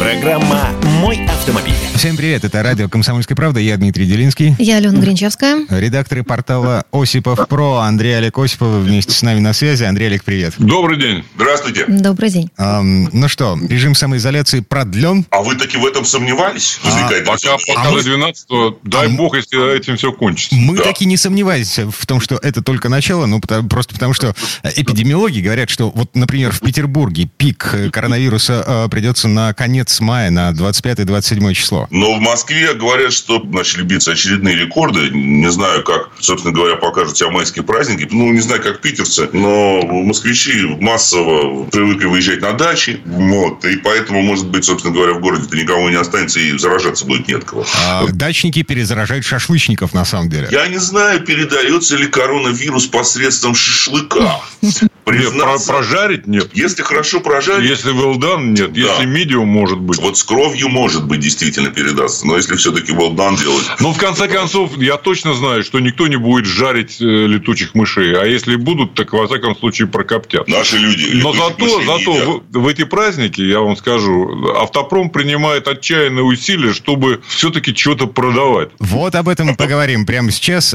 Программа «Мой автомобиль». Всем привет, это радио «Комсомольская правда», я Дмитрий Делинский. Я Алена Гринчевская. Редакторы портала Осипов Про Андрей Олег Осипов вместе с нами на связи. Андрей Олег, привет. Добрый день. Здравствуйте. Добрый день. Эм, ну что, режим самоизоляции продлен? А вы таки в этом сомневались? Возникает а, пока пока а до 12 дай а бог, если этим все кончится. Мы да. таки не сомневаемся в том, что это только начало, ну, потому, просто потому что эпидемиологи говорят, что вот, например, в Петербурге пик коронавируса э, придется на конец мая, на 25-27 число. Но в Москве говорят, что начали биться очередные рекорды. Не знаю, как, собственно говоря, покажут себя майские праздники. Ну, не знаю, как питерцы, но москвичи массово привыкли выезжать на дачи. Вот, и поэтому, может быть, собственно говоря, в городе-то никого не останется и заражаться будет нет кого. А дачники перезаражают шашлычников, на самом деле. Я не знаю, передается ли коронавирус посредством шашлыка. Признаться, про прожарить нет. Если хорошо прожарить. Если well done, нет. Да. Если медиум, может быть. Вот с кровью, может быть, действительно передастся. Но если все-таки well done делать. Ну, в конце концов, я точно знаю, что никто не будет жарить э, летучих мышей. А если будут, так, во всяком случае, прокоптят. Наши люди. Но зато, зато в, в эти праздники, я вам скажу, автопром принимает отчаянные усилия, чтобы все-таки что-то продавать. Вот об этом мы поговорим прямо сейчас.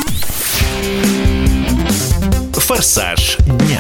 Форсаж дня.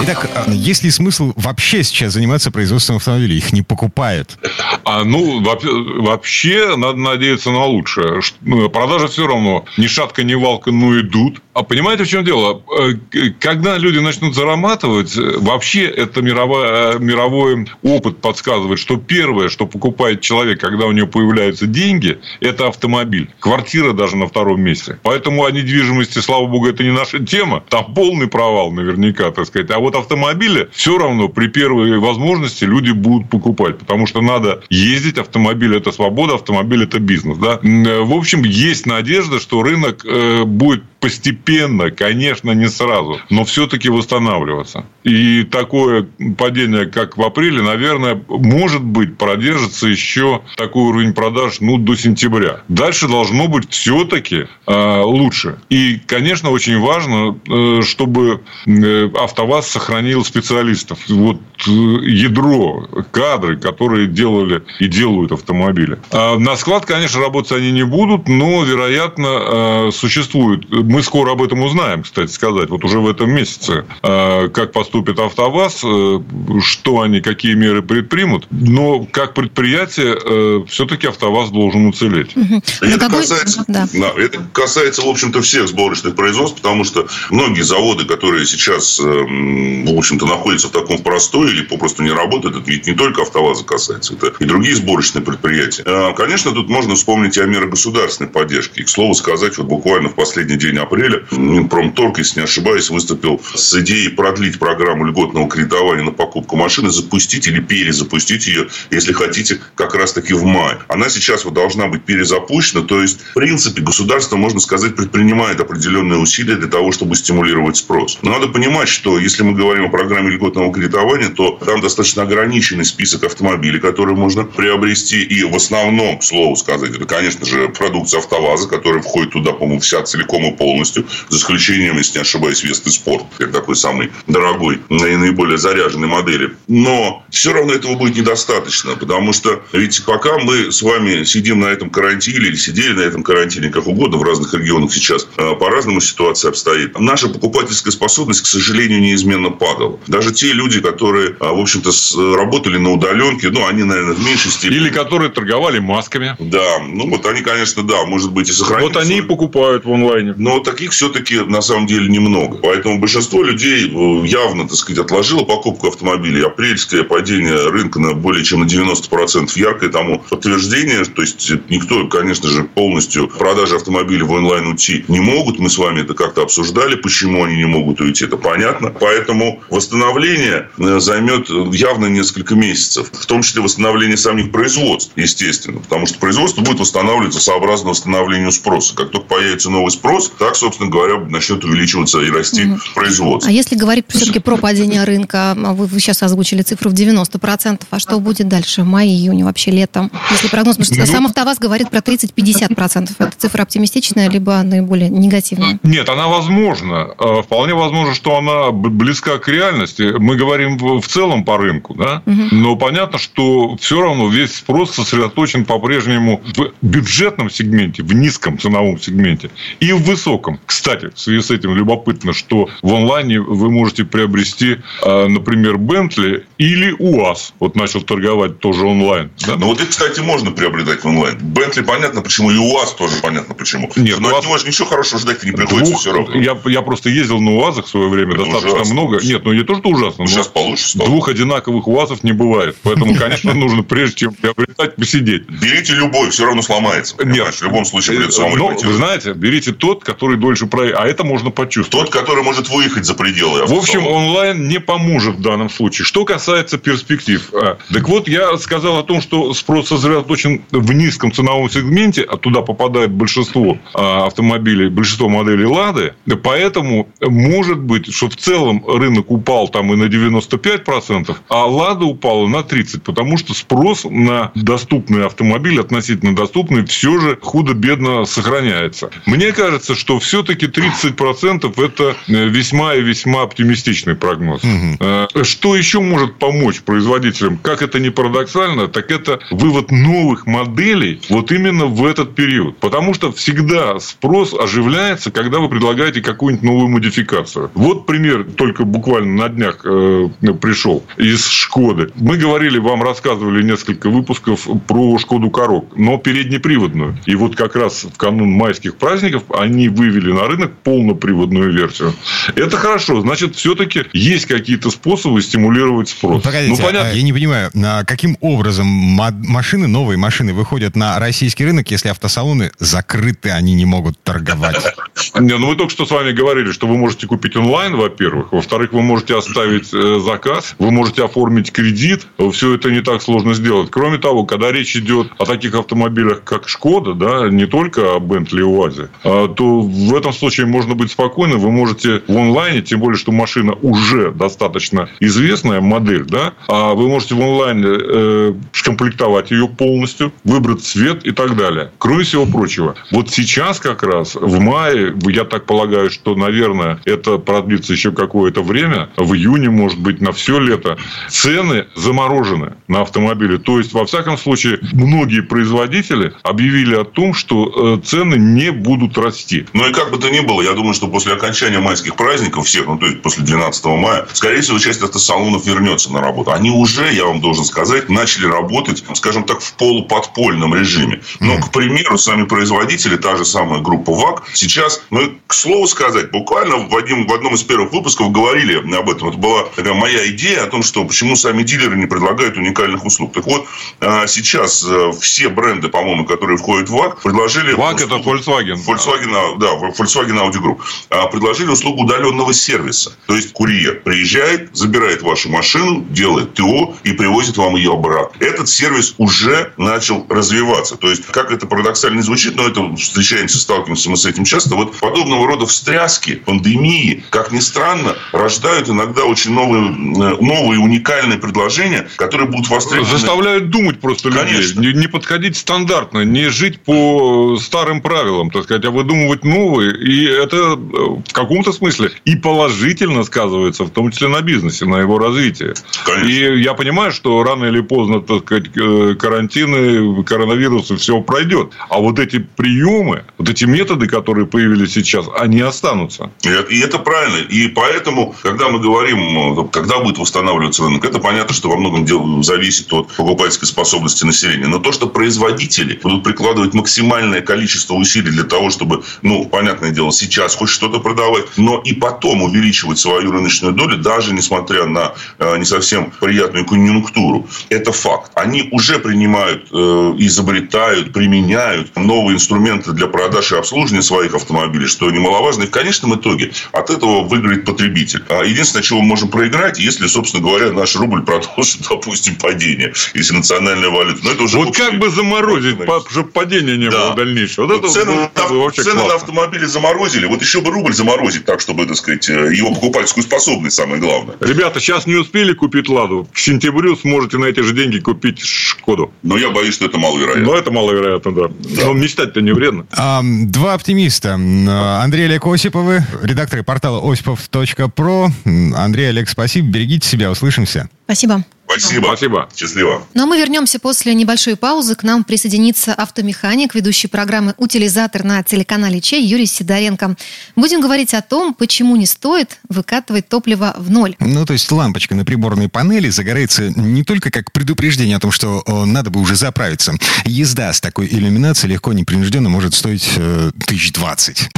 Итак, а есть ли смысл вообще сейчас заниматься производством автомобилей? Их не покупают. А, ну, вообще, надо надеяться на лучшее. Ну, продажи все равно ни шатка, ни валка, но идут. А понимаете, в чем дело? Э, когда люди начнут зарабатывать, вообще это мировой, э, мировой опыт подсказывает, что первое, что покупает человек, когда у него появляются деньги, это автомобиль. Квартира даже на втором месте. Поэтому о недвижимости, слава богу, это не наша тема. Там полный провал наверняка, так сказать. А вот автомобили все равно при первой возможности люди будут покупать. Потому что надо ездить. Автомобиль – это свобода, автомобиль – это бизнес. Да? Э, в общем, есть надежда, что рынок будет постепенно, конечно, не сразу, но все-таки восстанавливаться. И такое падение, как в апреле, наверное, может быть, продержится еще такой уровень продаж ну, до сентября. Дальше должно быть все-таки э, лучше. И, конечно, очень важно, э, чтобы э, АвтоВАЗ сохранил специалистов. Вот э, ядро, кадры, которые делали и делают автомобили. А на склад, конечно, работать они не будут, но, вероятно, э, существует мы скоро об этом узнаем, кстати сказать, вот уже в этом месяце, э, как поступит АвтоВАЗ, э, что они, какие меры предпримут. Но как предприятие э, все-таки АвтоВАЗ должен уцелеть. Угу. Это, какой... касается, да. Да, это касается, в общем-то, всех сборочных производств, потому что многие заводы, которые сейчас, в общем-то, находятся в таком простое или попросту не работают, это ведь не только АвтоВАЗа касается, это и другие сборочные предприятия. Конечно, тут можно вспомнить и о мерах государственной поддержки. И, к слову сказать, вот буквально в последний день апреля Минпромторг, если не ошибаюсь, выступил с идеей продлить программу льготного кредитования на покупку машины, запустить или перезапустить ее, если хотите, как раз-таки в мае. Она сейчас вот должна быть перезапущена, то есть, в принципе, государство, можно сказать, предпринимает определенные усилия для того, чтобы стимулировать спрос. Но надо понимать, что если мы говорим о программе льготного кредитования, то там достаточно ограниченный список автомобилей, которые можно приобрести. И в основном, к слову сказать, это, конечно же, продукция АвтоВАЗа, которая входит туда, по-моему, вся целиком и полностью полностью, за исключением, если не ошибаюсь, Весты Спорт, как такой самый дорогой и наиболее заряженной модели. Но все равно этого будет недостаточно, потому что ведь пока мы с вами сидим на этом карантине или сидели на этом карантине, как угодно, в разных регионах сейчас э, по-разному ситуация обстоит, наша покупательская способность, к сожалению, неизменно падала. Даже те люди, которые, э, в общем-то, работали на удаленке, ну, они, наверное, в меньшей степени. Или которые торговали масками. Да, ну, вот они, конечно, да, может быть, и сохранили. Вот они и покупают в онлайне. Но таких все-таки на самом деле немного. Поэтому большинство людей э, явно, так сказать, отложило покупку автомобилей. Апрельское падение рынка на более чем на 90% яркое тому подтверждение. То есть, никто, конечно же, полностью продажи автомобилей в онлайн уйти не могут. Мы с вами это как-то обсуждали, почему они не могут уйти, это понятно. Поэтому восстановление э, займет явно несколько месяцев. В том числе восстановление самих производств, естественно. Потому что производство будет восстанавливаться сообразно восстановлению спроса. Как только появится новый спрос, так, собственно говоря, начнет увеличиваться и расти угу. производство. А если говорить все-таки про падение рынка, а вы, вы сейчас озвучили цифру в 90%, а что будет дальше? Май, июнь, вообще летом? Если прогноз, потому что ну, сам АвтоВАЗ говорит про 30-50%. Это цифра оптимистичная, либо наиболее негативная? Нет, она возможна. А, вполне возможно, что она близка к реальности. Мы говорим в целом по рынку, да? Угу. Но понятно, что все равно весь спрос сосредоточен по-прежнему в бюджетном сегменте, в низком ценовом сегменте и в высоком. Кстати, в связи с этим любопытно, что в онлайне вы можете приобрести, а, например, Bentley или УАЗ. Вот начал торговать тоже онлайн. Да? Ну, вот их, кстати, можно приобретать в онлайн. Bentley понятно почему, и УАЗ тоже понятно почему. Нет, Но УАЗ... от него же ничего хорошего ждать не приходится Двух... все равно. Я, я просто ездил на УАЗах в свое время это достаточно ужасно, много. Нет, ну не то, что ужасно. Сейчас получше стало. Двух одинаковых УАЗов не бывает. Поэтому, конечно, нужно прежде чем приобретать, посидеть. Берите любой, все равно сломается. Нет. В любом случае придется вам Но, вы знаете, берите тот, который дольше проехал. А это можно почувствовать. Тот, который может выехать за пределы. В общем, онлайн не поможет в данном случае. Что касается перспектив. А, так вот, я сказал о том, что спрос сосредоточен в низком ценовом сегменте, а туда попадает большинство а, автомобилей, большинство моделей «Лады». Поэтому может быть, что в целом рынок упал там и на 95%, а «Лада» упала на 30%, потому что спрос на доступные автомобили, относительно доступные, все же худо-бедно сохраняется. Мне кажется, что все-таки 30% это э, весьма и весьма оптимистичный прогноз. Угу. Что еще может помочь производителям? Как это не парадоксально, так это вывод новых моделей вот именно в этот период. Потому что всегда спрос оживляется, когда вы предлагаете какую-нибудь новую модификацию. Вот пример только буквально на днях э, пришел из Шкоды. Мы говорили, вам рассказывали несколько выпусков про Шкоду Корок, но переднеприводную. И вот как раз в канун майских праздников они вывели на рынок полноприводную версию. Это хорошо. Значит, все-таки есть какие-то способы стимулировать спрос. Погодите, ну, понятно. я не понимаю, каким образом машины, новые машины выходят на российский рынок, если автосалоны закрыты, они не могут торговать? Не, ну, мы только что с вами говорили, что вы можете купить онлайн, во-первых. Во-вторых, вы можете оставить э, заказ, вы можете оформить кредит. Все это не так сложно сделать. Кроме того, когда речь идет о таких автомобилях, как Шкода, да, не только о Бентли и УАЗе, а, то в этом случае можно быть спокойным. Вы можете в онлайне, тем более, что машина уже достаточно известная модель, да, а вы можете в онлайне э, скомплектовать ее полностью, выбрать цвет и так далее. Кроме всего прочего, вот сейчас как раз в мае, я так полагаю, что, наверное, это продлится еще какое-то время, в июне, может быть, на все лето, цены заморожены на автомобили. То есть, во всяком случае, многие производители объявили о том, что э, цены не будут расти. Ну и как бы то ни было, я думаю, что после окончания майских праздников всех, ну то есть после 12 мая, скорее всего, часть автосалонов вернется на работу. Они уже, я вам должен сказать, начали работать, скажем так, в полуподпольном режиме. Но, к примеру, сами производители, та же самая группа ВАК, сейчас, ну, к слову сказать, буквально в, одном, в одном из первых выпусков говорили об этом. Это была такая моя идея о том, что почему сами дилеры не предлагают уникальных услуг. Так вот, а, сейчас э, все бренды, по-моему, которые входят в ВАК, предложили... ВАК это Volkswagen. Volkswagen, да, Volkswagen Audi Group. А, предложили услугу удаленного сервиса. То есть, курьер приезжает, забирает вашу машину, делает ТО и привозит вам ее обратно. Этот сервис уже начал развиваться. То есть, как это парадоксально звучит, но это встречаемся, сталкиваемся мы с этим часто. Вот подобного рода встряски, пандемии, как ни странно, рождают иногда очень новые, э, новые уникальные предложения, которые будут востребованы. Заставляют думать просто людей. Конечно. Не, не подходить стандартно, не жить по старым правилам, так сказать, а выдумывать новые. И это э, в каком-то смысле и положительно сказывается, в том числе на бизнесе, на его развитии. Конечно. И я понимаю, что рано или поздно, так сказать, э, карантины, коронавирусы, все пройдет. А вот эти приемы, вот эти методы, которые появились сейчас, они останутся. И это правильно. И поэтому, когда мы говорим, когда будет восстанавливаться рынок, это понятно, что во многом зависит от покупательской способности населения. Но то, что производители будут прикладывать максимальное количество усилий для того, чтобы, ну, понятное дело, сейчас хоть что-то продавать, но и потом увеличивать свою рыночную долю, даже несмотря на э, не совсем приятную конъюнктуру, это факт. Они уже принимают, э, изобретают, применяют новые инструменты для продажи и обслуживания своих автомобилей, что немаловажно. И в конечном итоге от этого выиграет потребитель. А единственное, чего мы можем проиграть, если, собственно говоря, наш рубль продолжит, допустим, падение, если национальная валюта. Но это уже вот как бы заморозить, чтобы падения не да. было дальнейшего. Вот это цены, на, вообще цены на автомобили заморозили, вот еще бы рубль заморозить так, чтобы, так сказать, э, его покупательскую способность, самое главное. Ребята, сейчас не успели купить «Ладу». К сентябрю сможете на эти же деньги купить «Шкоду». Но я боюсь, что это маловероятно. Но это маловероятно, да. да. Но мечтать-то не вредно. А, два оптимиста. Андрей Олег Осиповы, редакторы портала осипов.про. Андрей Олег, спасибо. Берегите себя. Услышимся. Спасибо. Спасибо. Спасибо. Счастливо. Ну а мы вернемся после небольшой паузы. К нам присоединится автомеханик, ведущий программы «Утилизатор» на телеканале Че Юрий Сидоренко. Будем говорить о том, почему не стоит выкатывать топливо в ноль. Ну, то есть лампочка на приборной панели загорается не только как предупреждение о том, что о, надо бы уже заправиться. Езда с такой иллюминацией легко, непринужденно может стоить э, тысяч двадцать.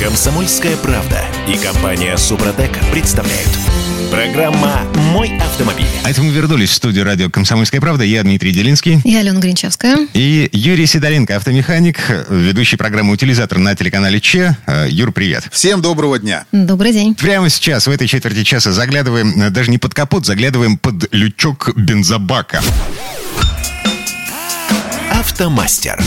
Комсомольская правда и компания Супротек представляют. Программа «Мой автомобиль». А это мы вернулись в студию радио «Комсомольская правда». Я Дмитрий Делинский. Я Алена Гринчевская. И Юрий Сидоренко, автомеханик, ведущий программы «Утилизатор» на телеканале Че. Э, Юр, привет. Всем доброго дня. Добрый день. Прямо сейчас, в этой четверти часа, заглядываем, э, даже не под капот, заглядываем под лючок бензобака. Автомастер.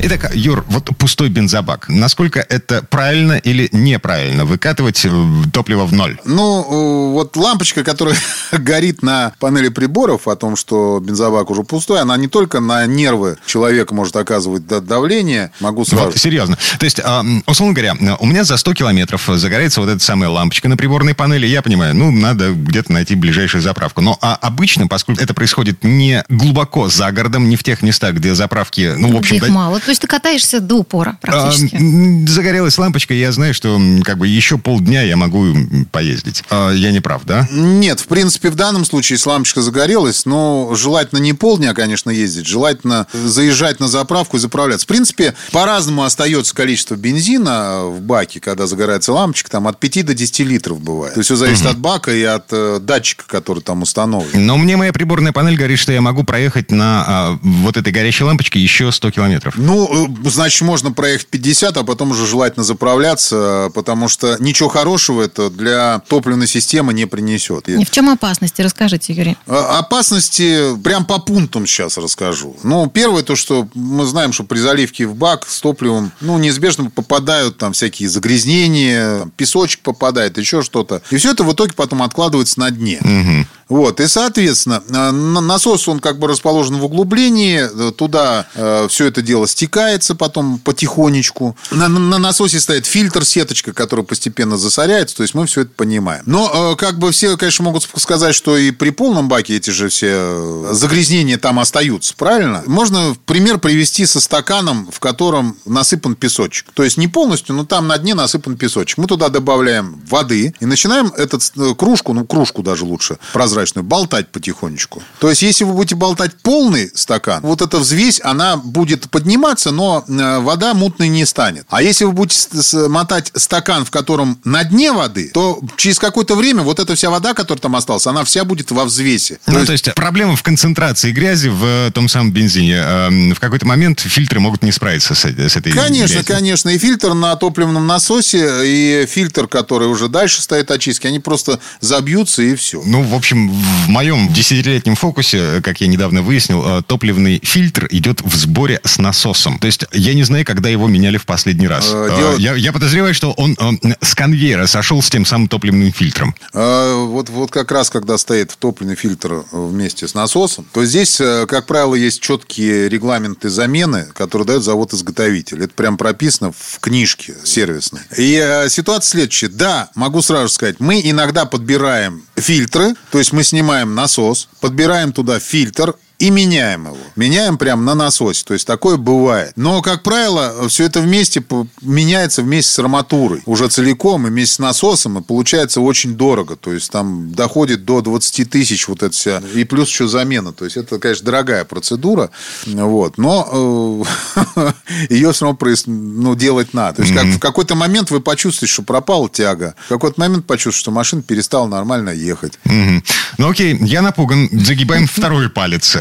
Итак, Юр, вот пустой бензобак. Насколько это правильно или неправильно выкатывать э, топливо в ноль? Ну, вот лампочка, которая горит на панели приборов о том, что бензобак уже пустой, она не только на нервы человека может оказывать давление, могу сразу... Вот, серьезно. То есть, условно говоря, у меня за 100 километров загорается вот эта самая лампочка на приборной панели, я понимаю, ну, надо где-то найти ближайшую заправку. Но а обычно, поскольку это происходит не глубоко за городом, не в тех местах, где заправки, ну, в общем... Их мало. То есть ты катаешься до упора практически. А, загорелась лампочка, я знаю, что как бы еще полдня я могу поездить. А, я не прав, да? Нет, в принципе, в данном случае, если лампочка загорелась, но желательно не полдня, конечно, ездить, желательно заезжать на заправку и заправляться. В принципе, по-разному остается количество бензина в баке, когда загорается лампочка, там от 5 до 10 литров бывает. То есть все зависит угу. от бака и от э, датчика, который там установлен. Но мне моя приборная панель говорит, что я могу проехать на а, вот этой горящей лампочке еще 100 километров. Ну, ну, значит, можно проехать 50, а потом уже желательно заправляться, потому что ничего хорошего это для топливной системы не принесет. И в чем опасности? Расскажите, Юрий. А, опасности прям по пунктам сейчас расскажу. Ну, первое то, что мы знаем, что при заливке в бак с топливом, ну, неизбежно попадают там всякие загрязнения, там, песочек попадает, еще что-то. И все это в итоге потом откладывается на дне. Угу. Вот, и, соответственно, насос, он как бы расположен в углублении, туда э, все это дело стекается потом потихонечку. На, на насосе стоит фильтр, сеточка, которая постепенно засоряется, то есть мы все это понимаем. Но э, как бы все, конечно, могут сказать, что и при полном баке эти же все э, загрязнения там остаются, правильно? Можно пример привести со стаканом, в котором насыпан песочек. То есть не полностью, но там на дне насыпан песочек. Мы туда добавляем воды и начинаем эту э, кружку, ну кружку даже лучше, прозрачную, болтать потихонечку. То есть, если вы будете болтать полный стакан, вот эта взвесь, она будет подниматься, но э, вода мутной не станет. А если вы будете мотать стакан, в котором на дне воды, то через какое-то время вот эта вся вода, которая там осталась, она вся будет во взвесе. Ну, то есть, то есть проблема в концентрации грязи в э, том самом бензине. Эм, в какой-то момент фильтры могут не справиться с, с этой Конечно, грязью. конечно. И фильтр на топливном насосе, и фильтр, который уже дальше стоит очистки, они просто забьются и все. Ну, в общем, в моем десятилетнем фокусе, как я недавно выяснил, э, топливный фильтр идет в сборе с насосом. То есть я не знаю, когда его меняли в последний раз. Э, э, дело... я, я подозреваю, что он с конвейера сошел с тем самым топливным фильтром. Вот, вот как раз, когда стоит топливный фильтр вместе с насосом, то здесь, как правило, есть четкие регламенты замены, которые дает завод-изготовитель. Это прям прописано в книжке сервисной. И ситуация следующая. Да, могу сразу сказать, мы иногда подбираем фильтры, то есть мы снимаем насос, подбираем туда фильтр, и меняем его. Меняем прямо на насосе. То есть такое бывает. Но, как правило, все это вместе меняется вместе с арматурой. Уже целиком и вместе с насосом. И получается очень дорого. То есть там доходит до 20 тысяч вот эта вся. И плюс еще замена. То есть это, конечно, дорогая процедура. Вот. Но э, ее все равно ну, делать надо. То есть как, в какой-то момент вы почувствуете, что пропала тяга. В какой-то момент почувствуете, что машина перестала нормально ехать. Ну окей, я напуган. Загибаем второй палец.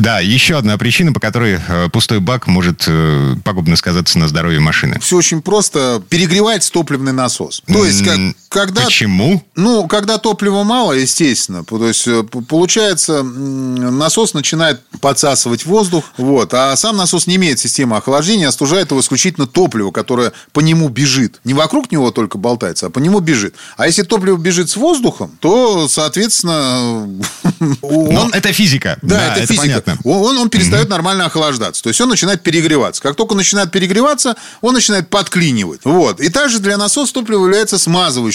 Да, еще одна причина, по которой э, пустой бак может э, пагубно сказаться на здоровье машины. Все очень просто. Перегревается топливный насос. То есть, как когда... Почему? Ну, когда топлива мало, естественно. То есть, э, получается, насос начинает подсасывать воздух, вот, а сам насос не имеет системы охлаждения, остужает его исключительно топливо, которое по нему бежит. Не вокруг него только болтается, а по нему бежит. А если топливо бежит с воздухом, то, соответственно... Он... это физика. Да, да это, это физика. Понятно. Он, он перестает mm-hmm. нормально охлаждаться. То есть, он начинает перегреваться. Как только начинает перегреваться, он начинает подклинивать. Вот. И также для насоса топливо является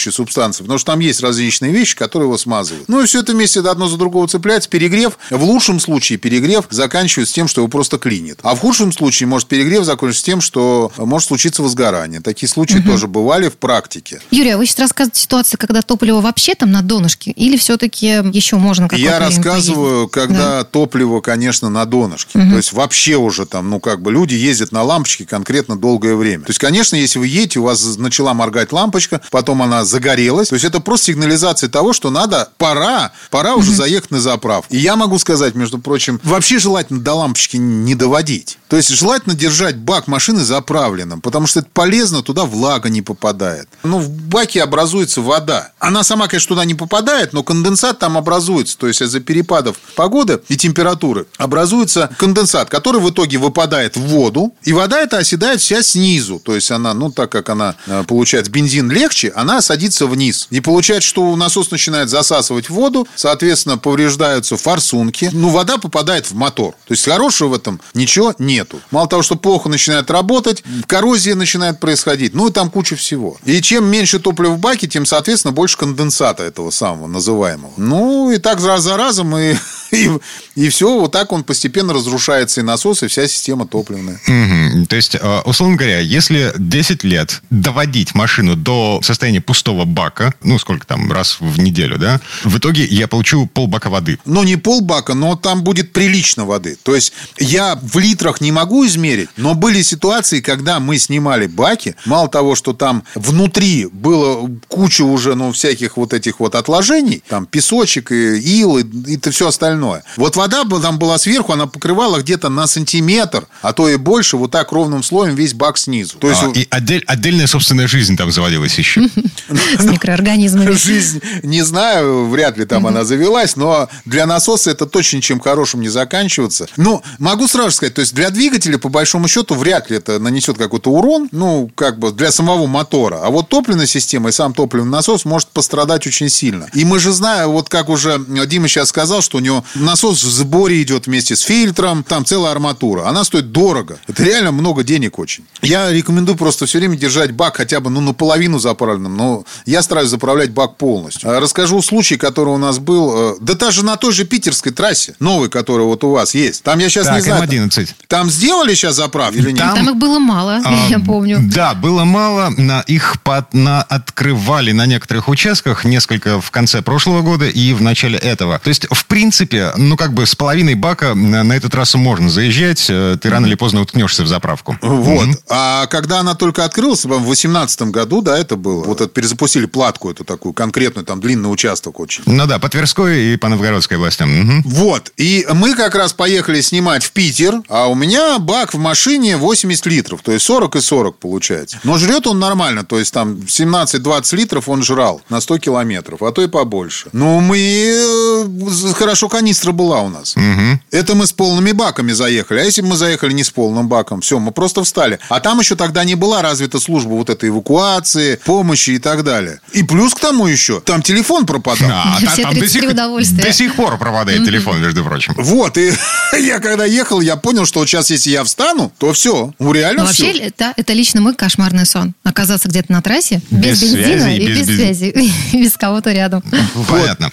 смазывающей субстанцией, потому что там есть различные вещи, которые его смазывают. Ну и все это вместе одно за другого цепляется. Перегрев, в лучшем случае перегрев заканчивается тем, что его просто клинит. А в худшем случае может перегрев закончиться тем, что может случиться возгорание. Такие случаи угу. тоже бывали в практике. Юрий, а вы сейчас рассказываете ситуацию, когда топливо вообще там на донышке? Или все-таки еще можно Я рассказываю, поездить? когда да. топливо, конечно, на донышке. Угу. То есть вообще уже там, ну как бы люди ездят на лампочке конкретно долгое время. То есть, конечно, если вы едете, у вас начала моргать лампочка, потом она загорелась. То есть это просто сигнализация того, что надо, пора, пора уже заехать на заправку. И я могу сказать, между прочим, вообще желательно до лампочки не доводить. То есть желательно держать бак машины заправленным, потому что это полезно, туда влага не попадает. Ну, в баке образуется вода. Она сама, конечно, туда не попадает, но конденсат там образуется. То есть из-за перепадов погоды и температуры образуется конденсат, который в итоге выпадает в воду, и вода эта оседает вся снизу. То есть она, ну, так как она э, получается бензин легче, она садится вниз. И получается, что насос начинает засасывать воду, соответственно, повреждаются форсунки. Ну, вода попадает в мотор. То есть хорошего в этом ничего нету. Мало того, что плохо начинает работать, коррозия начинает происходить. Ну, и там куча всего. И чем меньше топлива в баке, тем, соответственно, больше конденсата этого самого называемого. Ну, и так раз за разом, и, и, и все, вот так он постепенно разрушается и насос, и вся система топливная. Угу. То есть, э, условно говоря, если 10 лет доводить машину до состояния пустого бака, ну, сколько там, раз в неделю, да, в итоге я получу полбака воды. Ну, не полбака, но там будет прилично воды. То есть, я в литрах не могу измерить, но были ситуации, когда мы снимали баки, мало того, что там внутри было куча уже, ну, всяких вот этих вот отложений, там песочек и ил, и, и все остальное. Вот вода там была сверху, она покрывала где-то на сантиметр, а то и больше, вот так ровным слоем весь бак снизу. То есть... А, и отдель, отдельная собственная жизнь там заводилась еще. С микроорганизмами. Жизнь, не знаю, вряд ли там она завелась, но для насоса это точно чем хорошим не заканчивается. Ну, могу сразу сказать, то есть для двигателя, по большому счету, вряд ли это нанесет какой-то урон, ну, как бы для самого мотора. А вот топливная система и сам топливный насос может пострадать очень сильно. И мы же знаем, вот как уже Дима сейчас сказал, что у него насос в сборе идет вместе с фильтром, там целая арматура. Она стоит дорого. Это реально много денег очень. Я рекомендую просто все время держать бак хотя бы ну, наполовину заправленным, но я стараюсь заправлять бак полностью. А расскажу случай, который у нас был. Э, да даже на той же питерской трассе, новой, которая вот у вас есть. Там я сейчас так, не знаю. М11. Там сделали сейчас заправки или нет? Там, там их было мало, а, я помню. Да, было мало. На, их под, на, открывали на некоторых участках, несколько в конце прошлого года и в начале этого. То есть, в принципе, ну как бы с половиной бака на, эту трассу можно заезжать, э, ты рано или поздно уткнешься в заправку. Вот. Mm-hmm. А когда она только открылась, в 2018 году, да, это было, вот это перезапустили платку эту такую конкретную, там длинный участок очень. Ну да, по Тверской и по Новгородской областям. Угу. Вот. И мы как раз поехали снимать в Питер, а у меня бак в машине 80 литров, то есть 40 и 40 получается. Но жрет он нормально, то есть там 17-20 литров он жрал на 100 километров, а то и побольше. Ну, мы... Э, хорошо канистра была у нас. Угу. Это мы с полными баками заехали. А если бы мы заехали не с полным баком, все, мы просто встали. А там еще тогда не была развита служба вот этой эвакуации, помощи и так далее. И плюс к тому еще, там телефон пропадал. А, Все там до сих, до сих пор пропадает телефон, между прочим. Вот, и я когда ехал, я понял, что вот сейчас, если я встану, то все, ну, реально Но все. Вообще, это, это лично мой кошмарный сон. Оказаться где-то на трассе, без, без бензина связи, и без, без связи, без кого-то рядом. Понятно.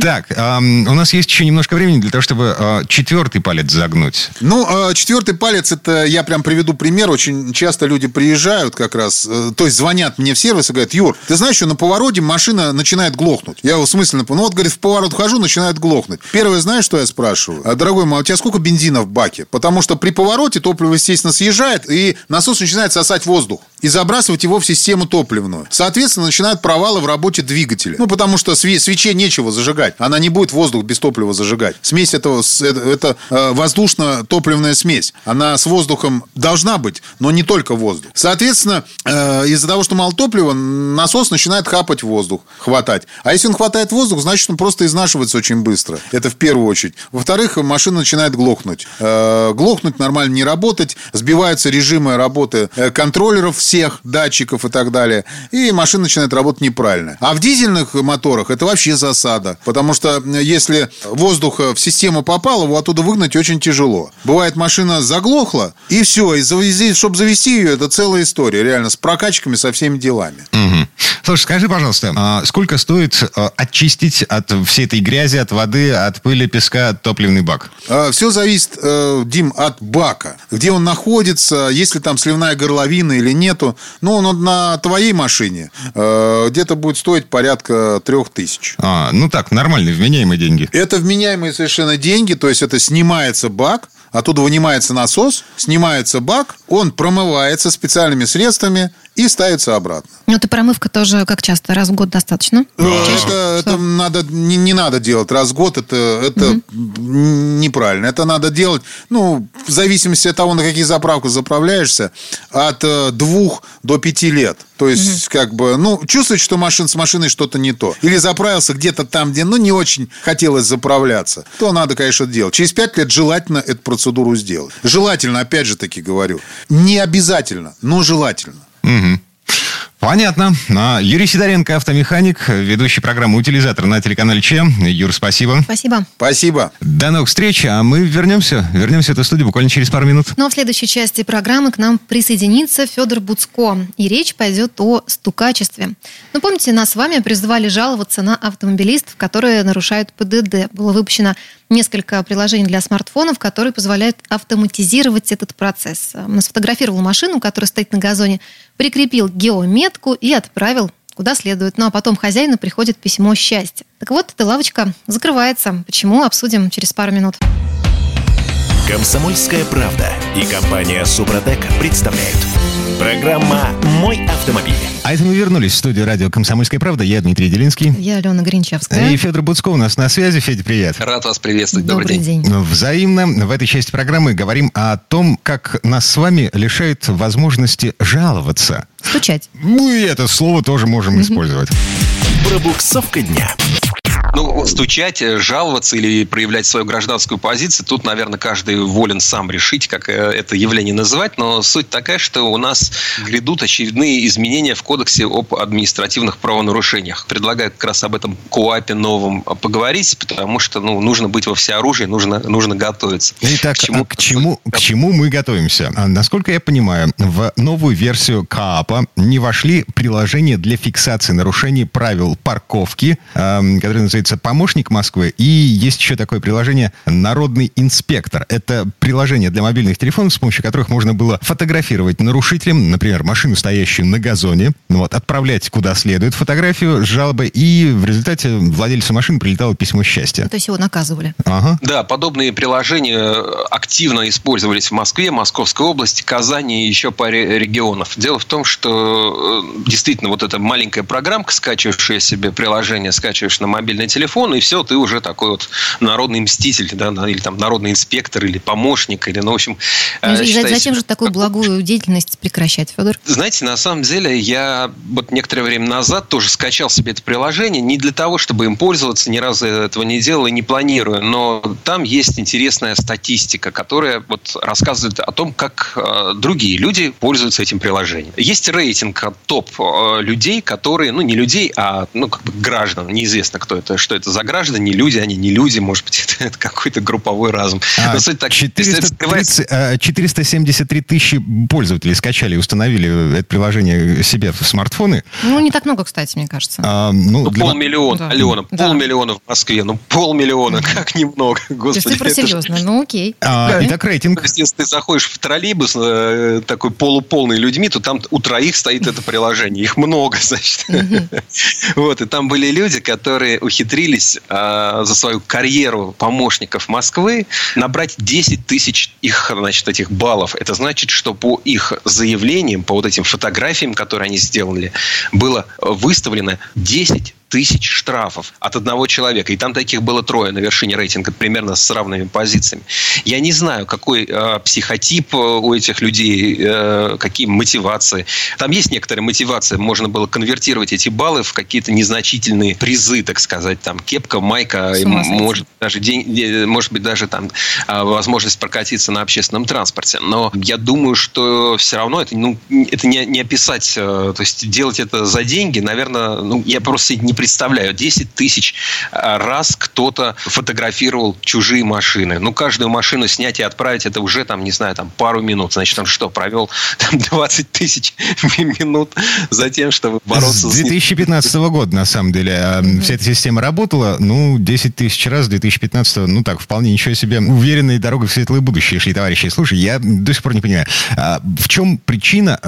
Так, у нас есть еще немножко времени для того, чтобы а, четвертый палец загнуть. Ну, а, четвертый палец, это я прям приведу пример. Очень часто люди приезжают как раз, э, то есть звонят мне в сервис и говорят, Юр, ты знаешь, что на повороте машина начинает глохнуть. Я его смысленно, ну вот, говорит, в поворот хожу, начинает глохнуть. Первое, знаешь, что я спрашиваю? А, дорогой мой, у тебя сколько бензина в баке? Потому что при повороте топливо, естественно, съезжает, и насос начинает сосать воздух. И забрасывать его в систему топливную. Соответственно, начинают провалы в работе двигателя. Ну, потому что свече нечего зажигать. Она не будет воздух без топлива зажигать. Смесь этого, это, это э, воздушно-топливная смесь. Она с воздухом должна быть, но не только воздух. Соответственно, э, из-за того, что мало топлива, насос начинает хапать воздух, хватать. А если он хватает воздух, значит, он просто изнашивается очень быстро. Это в первую очередь. Во-вторых, машина начинает глохнуть. Э, глохнуть, нормально не работать, сбиваются режимы работы э, контроллеров всех, датчиков и так далее. И машина начинает работать неправильно. А в дизельных моторах это вообще засада. Потому что если воздух в систему попал, его оттуда выгнать очень тяжело. Бывает, машина заглохла, и все. И завези, чтобы завести ее, это целая история. Реально, с прокачками, со всеми делами. Угу. Слушай, скажи, пожалуйста, а сколько стоит а, очистить от всей этой грязи, от воды, от пыли, песка, топливный бак? А, все зависит, э, Дим, от бака. Где он находится, есть ли там сливная горловина или нету. Ну, он на твоей машине э, где-то будет стоить порядка трех тысяч. А, ну так, нормальные, вменяемые деньги. Это вменяемые совершенно деньги, то есть это снимается бак, Оттуда вынимается насос, снимается бак, он промывается специальными средствами и ставится обратно. Ну, это промывка тоже как часто? Раз в год достаточно? Да. Это, это надо, не, не надо делать раз в год, это, это угу. неправильно. Это надо делать, ну, в зависимости от того, на какие заправки заправляешься, от э, двух до пяти лет. То есть, угу. как бы, ну, чувствуешь, что машин, с машиной что-то не то. Или заправился где-то там, где, ну, не очень хотелось заправляться. То надо, конечно, делать. Через пять лет желательно эту процедуру сделать. Желательно, опять же таки говорю. Не обязательно, но желательно. Угу. Понятно. А, Юрий Сидоренко, автомеханик, ведущий программы «Утилизатор» на телеканале Че. Юр, спасибо. Спасибо. Спасибо. До новых встреч, а мы вернемся. Вернемся в эту студию буквально через пару минут. Ну а в следующей части программы к нам присоединится Федор Буцко. И речь пойдет о стукачестве. Ну, помните, нас с вами призывали жаловаться на автомобилистов, которые нарушают ПДД. Было выпущено несколько приложений для смартфонов, которые позволяют автоматизировать этот процесс. Сфотографировал машину, которая стоит на газоне, прикрепил геометку и отправил куда следует. Ну а потом хозяину приходит письмо счастья. Так вот, эта лавочка закрывается. Почему? Обсудим через пару минут. Комсомольская правда и компания Супротек представляют. Программа «Мой автомобиль». А это мы вернулись в студию радио «Комсомольская правда». Я Дмитрий Делинский. Я Алена Гринчевская. И Федор Буцко у нас на связи. Федя, привет. Рад вас приветствовать. Добрый, Добрый день. день. Взаимно в этой части программы говорим о том, как нас с вами лишают возможности жаловаться. Стучать. Ну и это слово тоже можем использовать. Пробуксовка дня. Ну, стучать, э, жаловаться или проявлять свою гражданскую позицию, тут, наверное, каждый волен сам решить, как э, это явление называть. Но суть такая, что у нас грядут очередные изменения в Кодексе об административных правонарушениях. Предлагаю как раз об этом КОАПе новом поговорить, потому что ну, нужно быть во всеоружии, нужно, нужно готовиться. Итак, к чему, к чему, к чему мы готовимся? А, насколько я понимаю, в новую версию КААПа не вошли приложения для фиксации нарушений правил парковки, которые называются называется «Помощник Москвы». И есть еще такое приложение «Народный инспектор». Это приложение для мобильных телефонов, с помощью которых можно было фотографировать нарушителям, например, машину, стоящую на газоне, ну вот, отправлять куда следует фотографию с жалобой, и в результате владельцу машины прилетало письмо счастья. То есть его наказывали. Ага. Да, подобные приложения активно использовались в Москве, Московской области, Казани и еще паре регионов. Дело в том, что э, действительно вот эта маленькая программка, скачивающая себе приложение, скачиваешь на мобильный телефон, и все, ты уже такой вот народный мститель, да, или там народный инспектор, или помощник, или, ну, в общем... И считайте, зачем же такую благую деятельность прекращать, Федор? Знаете, на самом деле, я вот некоторое время назад тоже скачал себе это приложение, не для того, чтобы им пользоваться, ни разу этого не делал и не планирую, но там есть интересная статистика, которая вот рассказывает о том, как э, другие люди пользуются этим приложением. Есть рейтинг топ э, людей, которые, ну, не людей, а, ну, как бы граждан, неизвестно, кто это, что это за граждане, люди, они не люди, может быть, это, это какой-то групповой разум. А, Но суть так, 430, 473 тысячи пользователей скачали и установили это приложение себе в смартфоны. Ну, не так много, кстати, мне кажется. А, ну, ну, для... Полмиллиона, да. Алена, да. полмиллиона в Москве, ну, полмиллиона, как немного, господи. То есть серьезно, ну, окей. А, да. Итак, рейтинг. Если ты заходишь в троллейбус э, такой полуполный людьми, то там у троих стоит это приложение, их много, значит. Вот, и там были люди, которые ухитрились ухитрились э, за свою карьеру помощников Москвы набрать 10 тысяч их, значит, этих баллов. Это значит, что по их заявлениям, по вот этим фотографиям, которые они сделали, было выставлено 10 тысяч штрафов от одного человека. И там таких было трое на вершине рейтинга, примерно с равными позициями. Я не знаю, какой э, психотип э, у этих людей, э, какие мотивации. Там есть некоторые мотивации. Можно было конвертировать эти баллы в какие-то незначительные призы, так сказать. Там кепка, майка, может, даже день, может быть, даже там э, возможность прокатиться на общественном транспорте. Но я думаю, что все равно это, ну, это не, не описать. Э, то есть делать это за деньги, наверное, ну, я просто не представляю, 10 тысяч а, раз кто-то фотографировал чужие машины. Ну, каждую машину снять и отправить, это уже, там, не знаю, там, пару минут. Значит, он что, провел там 20 тысяч минут за тем, чтобы бороться с... 2015 года, на самом деле, а, вся эта система работала. Ну, 10 тысяч раз 2015 ну, так, вполне ничего себе. Уверенной дорогой в светлое будущее шли, товарищи. Слушай, я до сих пор не понимаю, а в чем причина,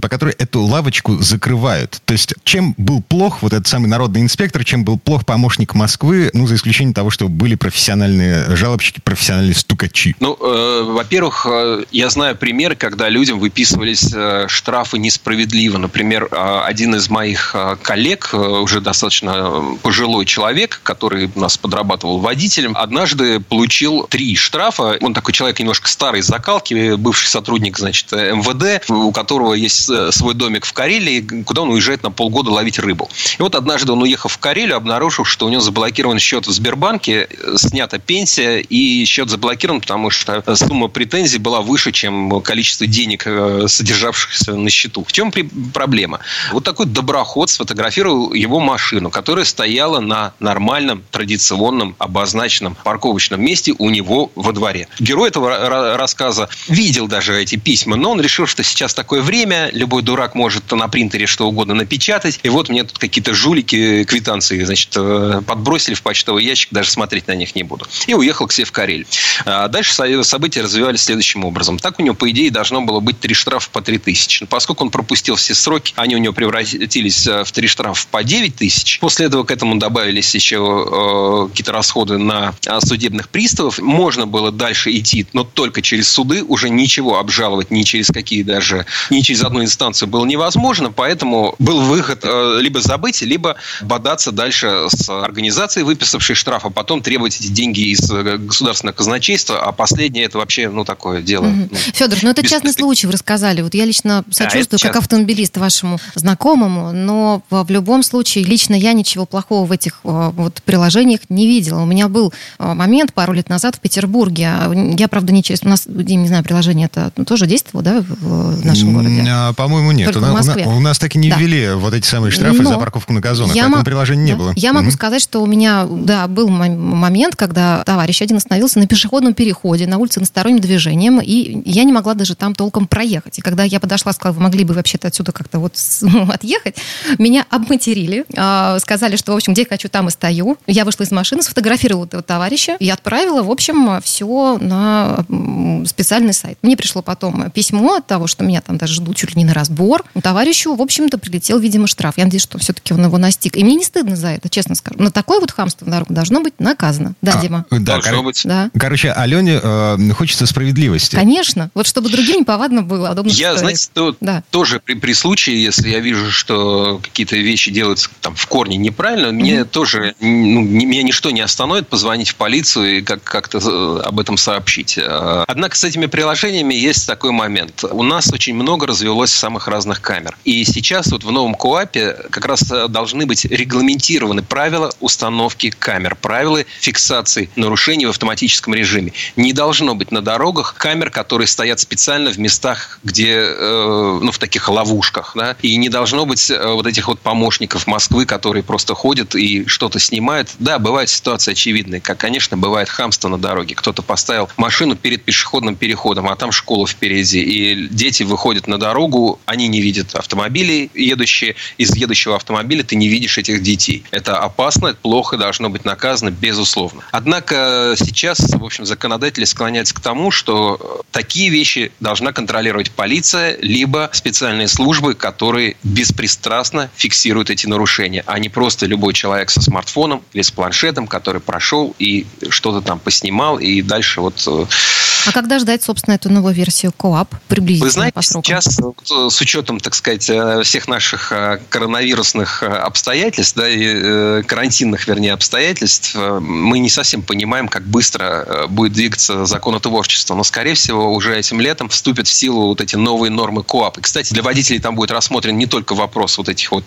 по которой эту лавочку закрывают? То есть, чем был плох вот этот самый народный инспектор, чем был плох помощник Москвы, ну, за исключением того, что были профессиональные жалобщики, профессиональные стукачи? Ну, э, во-первых, э, я знаю примеры, когда людям выписывались э, штрафы несправедливо. Например, э, один из моих коллег, уже достаточно пожилой человек, который нас подрабатывал водителем, однажды получил три штрафа. Он такой человек немножко старой закалки, бывший сотрудник, значит, МВД, у которого есть свой домик в Карелии, куда он уезжает на полгода ловить рыбу. И вот однажды он уехал в Карелию, обнаружил, что у него заблокирован счет в Сбербанке, снята пенсия, и счет заблокирован, потому что сумма претензий была выше, чем количество денег, э, содержавшихся на счету. В чем проблема? Вот такой доброход сфотографировал его машину, которая стояла на нормальном, традиционном, обозначенном парковочном месте у него во дворе. Герой этого рассказа видел даже эти письма, но он решил, что сейчас такое время, любой дурак может на принтере что угодно напечатать, и вот мне тут какие-то жулики квитанции, значит, э, подбросили в почтовый ящик, даже смотреть на них не буду. И уехал к себе в Карель. А дальше события развивались следующим образом. Так у него, по идее, должно было быть три штрафа по три тысячи. Но поскольку он пропустил все сроки, они у него превратились э, в три штрафа по 9 тысяч. После этого к этому добавились еще э, какие-то расходы на судебных приставов. Можно было дальше идти, но только через суды. Уже ничего обжаловать ни через какие даже, ни через одну инстанцию было невозможно. Поэтому был выход либо забыть, либо бодаться дальше с организацией, выписавшей штраф, а потом требовать эти деньги из э, государственного казначейства, а последнее это вообще, ну, такое дело. Угу. Ну, Федор, ну это частный случай, вы рассказали. Вот я лично сочувствую, а, как автомобилист вашему знакомому, но в любом случае лично я ничего плохого в этих э, вот приложениях не видела. У меня был э, момент пару лет назад в Петербурге. А, я, правда, не через... У нас, Дим, не знаю, приложение это тоже действовало, да, в нашем городе? А, по-моему, нет. Только у, нас, у нас так и не ввели вот эти самые штрафы но за парковку на газонах. Я поэтому приложения не да. было. Я могу сказать, что у меня, да, был момент, когда товарищ один остановился на пешеходном переходе, на улице односторонним движением, и я не могла даже там толком проехать. И когда я подошла, сказала, вы могли бы вообще-то отсюда как-то вот отъехать, меня обматерили, а, сказали, что, в общем, где я хочу, там и стою. Я вышла из машины, сфотографировала этого товарища и отправила, в общем, все на специальный сайт. Мне пришло потом письмо от того, что меня там даже ждут чуть ли не на разбор. Товарищу, в общем-то, прилетел, видимо, штраф. Я надеюсь, что все-таки он его настиг. И мне не стыдно за это, честно скажу. Но такое вот хамство на дорогу должно быть наказано. Да, а, Дима? Да, должно кор... быть. Да. Короче, Алене э, хочется справедливости. Конечно. Вот чтобы другим неповадно было, удобно Я, знаете, то, да. тоже при, при случае, если я вижу, что какие-то вещи делаются там в корне неправильно, mm-hmm. мне тоже, ну, меня ничто не остановит позвонить в полицию и как- как-то э, об этом сообщить. Э, однако с этими приложениями есть такой момент. У нас очень много развелось самых разных камер. И сейчас вот в новом КОАПе как раз должны быть регламентированы правила установки камер, правила фиксации нарушений в автоматическом режиме. Не должно быть на дорогах камер, которые стоят специально в местах, где, э, ну, в таких ловушках, да, и не должно быть э, вот этих вот помощников Москвы, которые просто ходят и что-то снимают. Да, бывает ситуация очевидная, как, конечно, бывает хамство на дороге. Кто-то поставил машину перед пешеходным переходом, а там школа впереди, и дети выходят на дорогу, они не видят автомобилей едущие, из едущего автомобиля ты не видишь обманешь этих детей. Это опасно, это плохо, должно быть наказано, безусловно. Однако сейчас, в общем, законодатели склоняются к тому, что такие вещи должна контролировать полиция, либо специальные службы, которые беспристрастно фиксируют эти нарушения, а не просто любой человек со смартфоном или с планшетом, который прошел и что-то там поснимал, и дальше вот э, а когда ждать, собственно, эту новую версию КОАП приблизительно Вы знаете, по срокам? сейчас э, с учетом, так сказать, э, всех наших э, коронавирусных обстоятельств, да, и карантинных, вернее, обстоятельств, мы не совсем понимаем, как быстро будет двигаться законотворчество. Но, скорее всего, уже этим летом вступят в силу вот эти новые нормы КОАП. И, кстати, для водителей там будет рассмотрен не только вопрос вот этих вот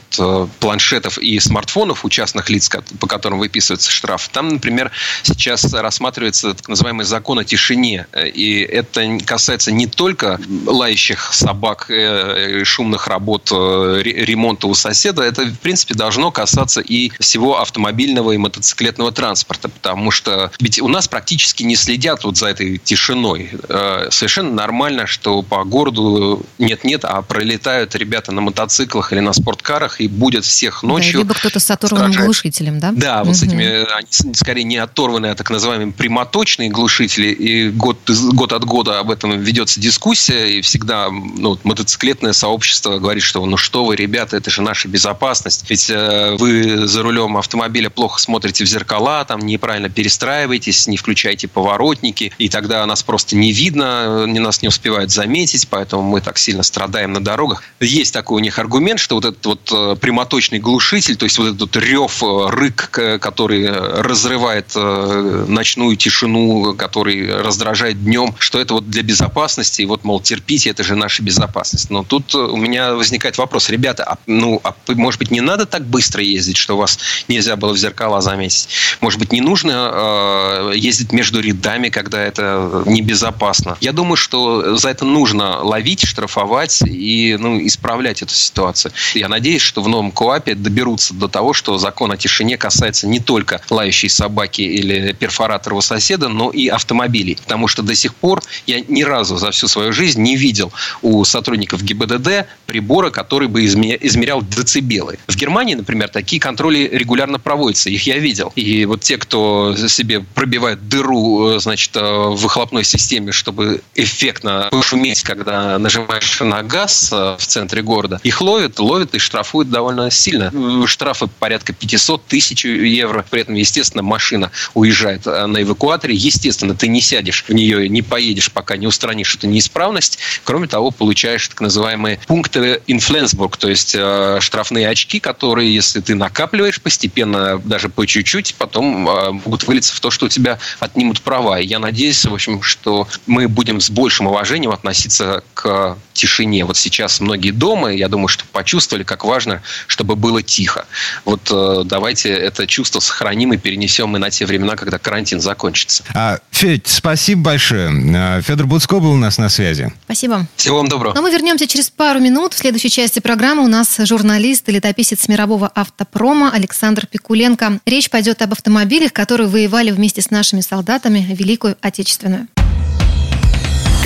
планшетов и смартфонов у частных лиц, по которым выписывается штраф. Там, например, сейчас рассматривается так называемый закон о тишине и это касается не только лающих собак, э, шумных работ, э, ремонта у соседа. Это, в принципе, должно касаться и всего автомобильного и мотоциклетного транспорта. Потому что ведь у нас практически не следят вот за этой тишиной. Э, совершенно нормально, что по городу нет-нет, а пролетают ребята на мотоциклах или на спорткарах и будет всех ночью. Да, либо кто-то с оторванным сражать. глушителем, да? Да, вот угу. с этими, они скорее не оторванные, а так называемые прямоточные глушители. И год год от года об этом ведется дискуссия, и всегда ну, мотоциклетное сообщество говорит, что ну что вы, ребята, это же наша безопасность. Ведь э, вы за рулем автомобиля плохо смотрите в зеркала, там неправильно перестраиваетесь, не включаете поворотники, и тогда нас просто не видно, не нас не успевают заметить, поэтому мы так сильно страдаем на дорогах. Есть такой у них аргумент, что вот этот вот э, прямоточный глушитель, то есть вот этот рев, э, рык, который разрывает э, ночную тишину, который раздражает днем, что это вот для безопасности, и вот, мол, терпите, это же наша безопасность. Но тут у меня возникает вопрос, ребята, а, ну, а, может быть, не надо так быстро ездить, что вас нельзя было в зеркала заметить? Может быть, не нужно э, ездить между рядами, когда это небезопасно? Я думаю, что за это нужно ловить, штрафовать и ну, исправлять эту ситуацию. Я надеюсь, что в новом КОАПе доберутся до того, что закон о тишине касается не только лающей собаки или перфоратора у соседа, но и автомобилей. Потому что до сих пор я ни разу за всю свою жизнь не видел у сотрудников ГИБДД прибора, который бы измерял децибелы. В Германии, например, такие контроли регулярно проводятся. Их я видел. И вот те, кто себе пробивает дыру э, значит, э, в выхлопной системе, чтобы эффектно пошуметь, когда нажимаешь на газ э, в центре города, их ловят, ловят и штрафуют довольно сильно. Штрафы порядка 500 тысяч евро. При этом, естественно, машина уезжает на эвакуаторе. Естественно, ты не сядешь в нее, не поедешь, пока не устранишь эту неисправность. Кроме того, получаешь так называемые пункты инфленсбург, то есть штрафные очки, которые, если ты накапливаешь постепенно, даже по чуть-чуть, потом э, могут вылиться в то, что у тебя отнимут права. И я надеюсь, в общем, что мы будем с большим уважением относиться к тишине. Вот сейчас многие дома, я думаю, что почувствовали, как важно, чтобы было тихо. Вот э, давайте это чувство сохраним и перенесем и на те времена, когда карантин закончится. А, Федь, спасибо большое. А, Федор Буцко был у нас на связи. Спасибо. Всего вам доброго. Но мы вернемся через пару минут. В следующей части программы у нас журналист и летописец мирового автопрома Александр Пикуленко. Речь пойдет об автомобилях, которые воевали вместе с нашими солдатами Великую Отечественную.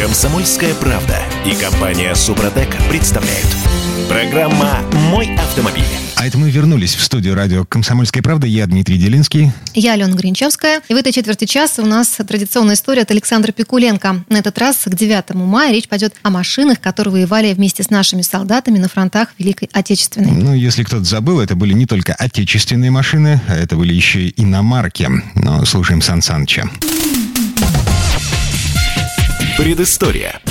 Комсомольская правда и компания Супротек представляют. Программа «Мой автомобиль». А это мы вернулись в студию радио «Комсомольская правда». Я Дмитрий Делинский. Я Алена Гринчевская. И в этой четверти часа у нас традиционная история от Александра Пикуленко. На этот раз к 9 мая речь пойдет о машинах, которые воевали вместе с нашими солдатами на фронтах Великой Отечественной. Ну, если кто-то забыл, это были не только отечественные машины, а это были еще и иномарки. Но слушаем Сан Саныча. Предыстория.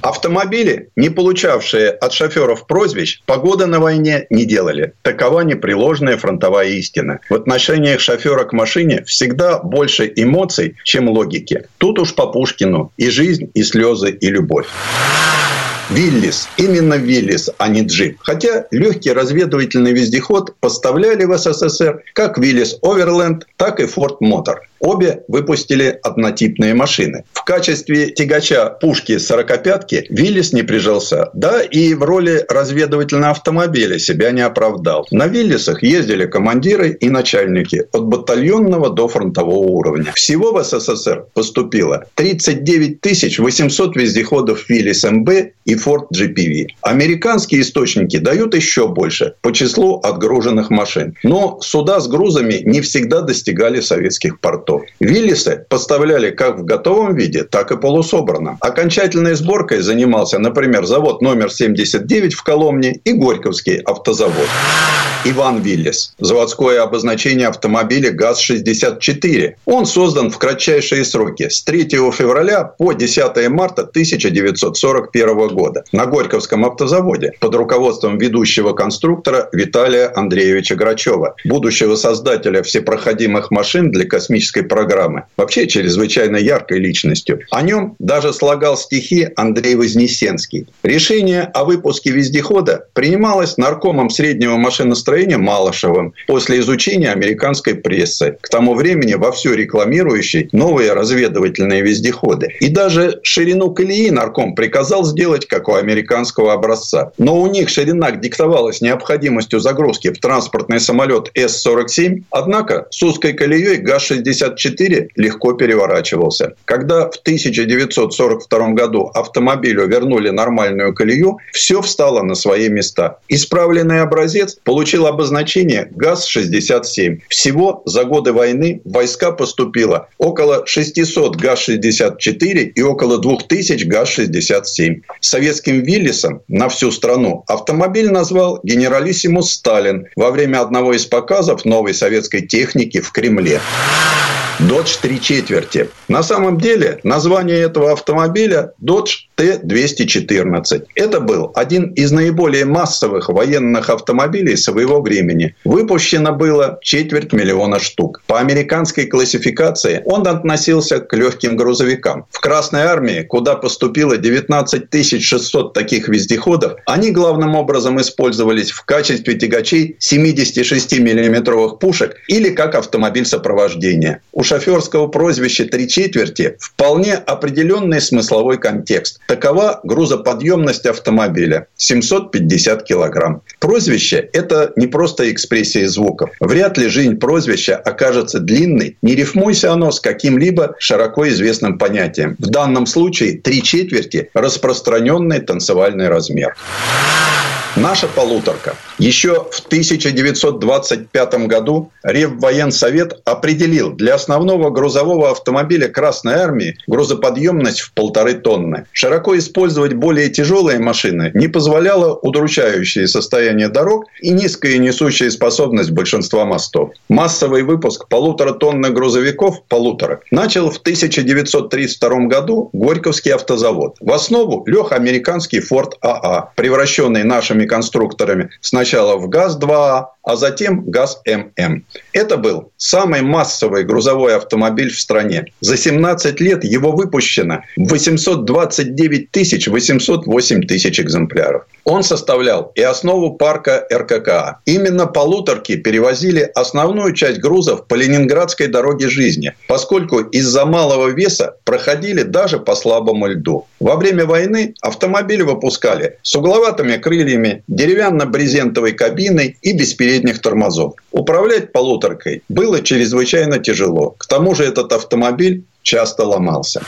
Автомобили, не получавшие от шоферов прозвищ, погода на войне не делали. Такова непреложная фронтовая истина. В отношениях шофера к машине всегда больше эмоций, чем логики. Тут уж по Пушкину и жизнь, и слезы, и любовь. Виллис. Именно Виллис, а не джип. Хотя легкий разведывательный вездеход поставляли в СССР как Виллис Оверленд, так и Форд Мотор. Обе выпустили однотипные машины. В качестве тягача пушки 45-ки Виллис не прижился. Да, и в роли разведывательного автомобиля себя не оправдал. На Виллисах ездили командиры и начальники от батальонного до фронтового уровня. Всего в СССР поступило 39 800 вездеходов Виллис МБ и Ford GPV. Американские источники дают еще больше по числу отгруженных машин. Но суда с грузами не всегда достигали советских портов. Виллисы поставляли как в готовом виде, так и полусобранном. Окончательной сборкой занимался, например, завод номер 79 в Коломне и Горьковский автозавод. Иван Виллис. Заводское обозначение автомобиля ГАЗ-64. Он создан в кратчайшие сроки с 3 февраля по 10 марта 1941 года на Горьковском автозаводе под руководством ведущего конструктора Виталия Андреевича Грачева, будущего создателя всепроходимых машин для космической программы. Вообще чрезвычайно яркой личностью. О нем даже слагал стихи Андрей Вознесенский. Решение о выпуске вездехода принималось наркомом среднего машиностроения Малышевым после изучения американской прессы, к тому времени вовсю рекламирующей новые разведывательные вездеходы. И даже ширину колеи нарком приказал сделать как у американского образца. Но у них ширина диктовалась необходимостью загрузки в транспортный самолет С-47, однако с узкой колеей ГАЗ-64 легко переворачивался. Когда в 1942 году автомобилю вернули нормальную колею, все встало на свои места. Исправленный образец получил обозначение ГАЗ-67. Всего за годы войны войска поступило около 600 ГАЗ-64 и около 2000 ГАЗ-67. Советским Виллисом на всю страну автомобиль назвал генералиссимус Сталин во время одного из показов новой советской техники в Кремле. Dodge 3 четверти. На самом деле название этого автомобиля Dodge Т-214. Это был один из наиболее массовых военных автомобилей своего времени. Выпущено было четверть миллиона штук. По американской классификации он относился к легким грузовикам. В Красной армии, куда поступило 19 600 таких вездеходов, они главным образом использовались в качестве тягачей 76 миллиметровых пушек или как автомобиль сопровождения. У шоферского прозвища «три четверти» вполне определенный смысловой контекст. Такова грузоподъемность автомобиля – 750 килограмм. Прозвище – это не просто экспрессия звуков. Вряд ли жизнь прозвища окажется длинной, не рифмуйся оно с каким-либо широко известным понятием. В данном случае три четверти – распространенный танцевальный размер. Наша полуторка. Еще в 1925 году Реввоенсовет определил для основного грузового автомобиля Красной Армии грузоподъемность в полторы тонны. Широко использовать более тяжелые машины не позволяло удручающее состояние дорог и низкая несущая способность большинства мостов. Массовый выпуск полуторатонных грузовиков полутора начал в 1932 году Горьковский автозавод. В основу лег американский Ford AA, превращенный нашими конструкторами сначала в ГАЗ-2, а затем ГАЗ-ММ. Это был самый массовый грузовой автомобиль в стране. За 17 лет его выпущено 829 тысяч 808 тысяч экземпляров. Он составлял и основу парка РККА. Именно полуторки перевозили основную часть грузов по Ленинградской дороге жизни, поскольку из-за малого веса проходили даже по слабому льду. Во время войны автомобили выпускали с угловатыми крыльями, деревянно-брезентовой кабиной и без передних тормозов. Управлять полуторкой было чрезвычайно тяжело. К тому же этот автомобиль часто ломался.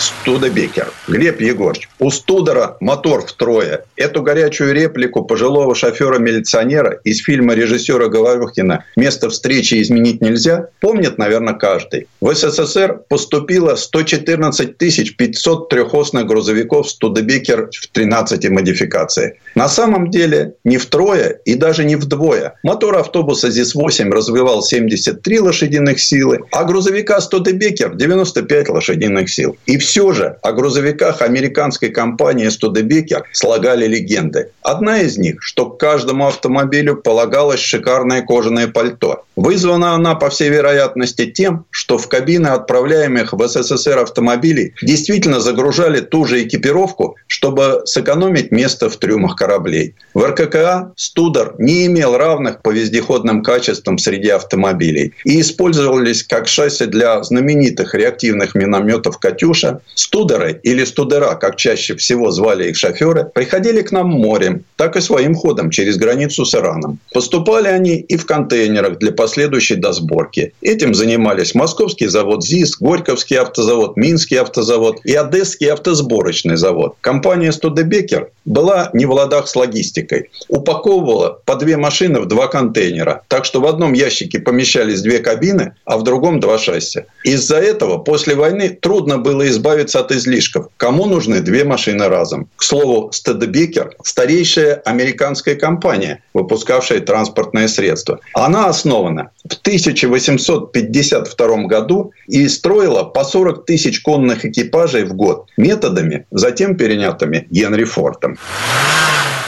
Студебекер. Глеб Егорович, у Студера мотор втрое. Эту горячую реплику пожилого шофера-милиционера из фильма режиссера Говорухина «Место встречи изменить нельзя» помнит, наверное, каждый. В СССР поступило 114 500 трехосных грузовиков Студебекер в 13 модификациях. На самом деле не втрое и даже не вдвое. Мотор автобуса ЗИС-8 развивал 73 лошадиных силы, а грузовика Студебекер 95 лошадиных сил. И все все же о грузовиках американской компании Studebaker слагали легенды. Одна из них, что к каждому автомобилю полагалось шикарное кожаное пальто. Вызвана она, по всей вероятности, тем, что в кабины отправляемых в СССР автомобилей действительно загружали ту же экипировку, чтобы сэкономить место в трюмах кораблей. В РККА «Студер» не имел равных по вездеходным качествам среди автомобилей и использовались как шасси для знаменитых реактивных минометов «Катюша». «Студеры» или «Студера», как чаще всего звали их шоферы, приходили к нам морем, так и своим ходом через границу с Ираном. Поступали они и в контейнерах для последующей досборки. Этим занимались Московский завод ЗИС, Горьковский автозавод, Минский автозавод и Одесский автосборочный завод. Компания «Студебекер» была не в ладах с логистикой. Упаковывала по две машины в два контейнера. Так что в одном ящике помещались две кабины, а в другом два шасси. Из-за этого после войны трудно было избавиться от излишков. Кому нужны две машины разом? К слову, «Студебекер» – старейшая американская компания, выпускавшая транспортное средство. Она основана в 1852 году и строила по 40 тысяч конных экипажей в год методами, затем перенятыми Генри Фортом.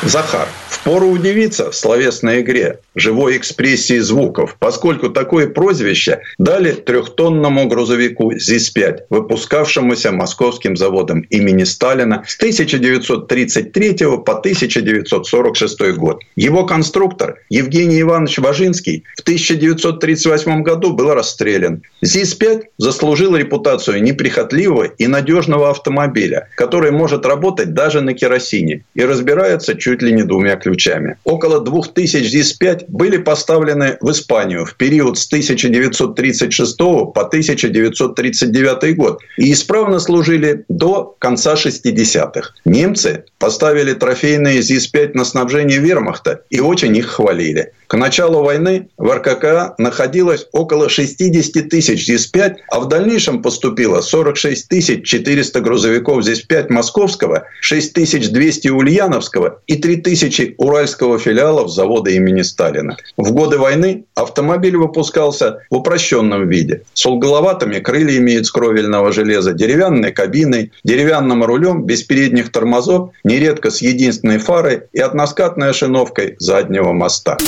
Захар. Впору удивиться в словесной игре, живой экспрессии звуков, поскольку такое прозвище дали трехтонному грузовику ЗИС-5, выпускавшемуся московским заводом имени Сталина с 1933 по 1946 год. Его конструктор Евгений Иванович Важинский в 1938 году был расстрелян. ЗИС-5 заслужил репутацию неприхотливого и надежного автомобиля, который может работать даже на керосине и разбирается чуть ли не двумя ключами. Около 2000 ЗИС-5 были поставлены в Испанию в период с 1936 по 1939 год и исправно служили до конца 60-х. Немцы поставили трофейные ЗИС-5 на снабжение вермахта и очень их хвалили. К началу войны в РКК находилось около 60 тысяч ЗИС-5, а в дальнейшем поступило 46 400 грузовиков ЗИС-5 московского, 6200 ульяновского и 3000 уральского филиала завода имени Сталина. В годы войны автомобиль выпускался в упрощенном виде. С угловатыми крыльями из кровельного железа, деревянной кабиной, деревянным рулем, без передних тормозов, нередко с единственной фарой и односкатной ошиновкой заднего моста.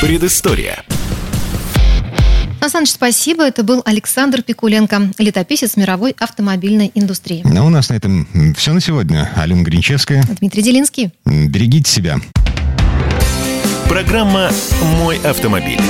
Предыстория. Сан спасибо. Это был Александр Пикуленко, летописец мировой автомобильной индустрии. Ну, у нас на этом все на сегодня. Алена Гринчевская. Дмитрий Делинский. Берегите себя. Программа «Мой автомобиль».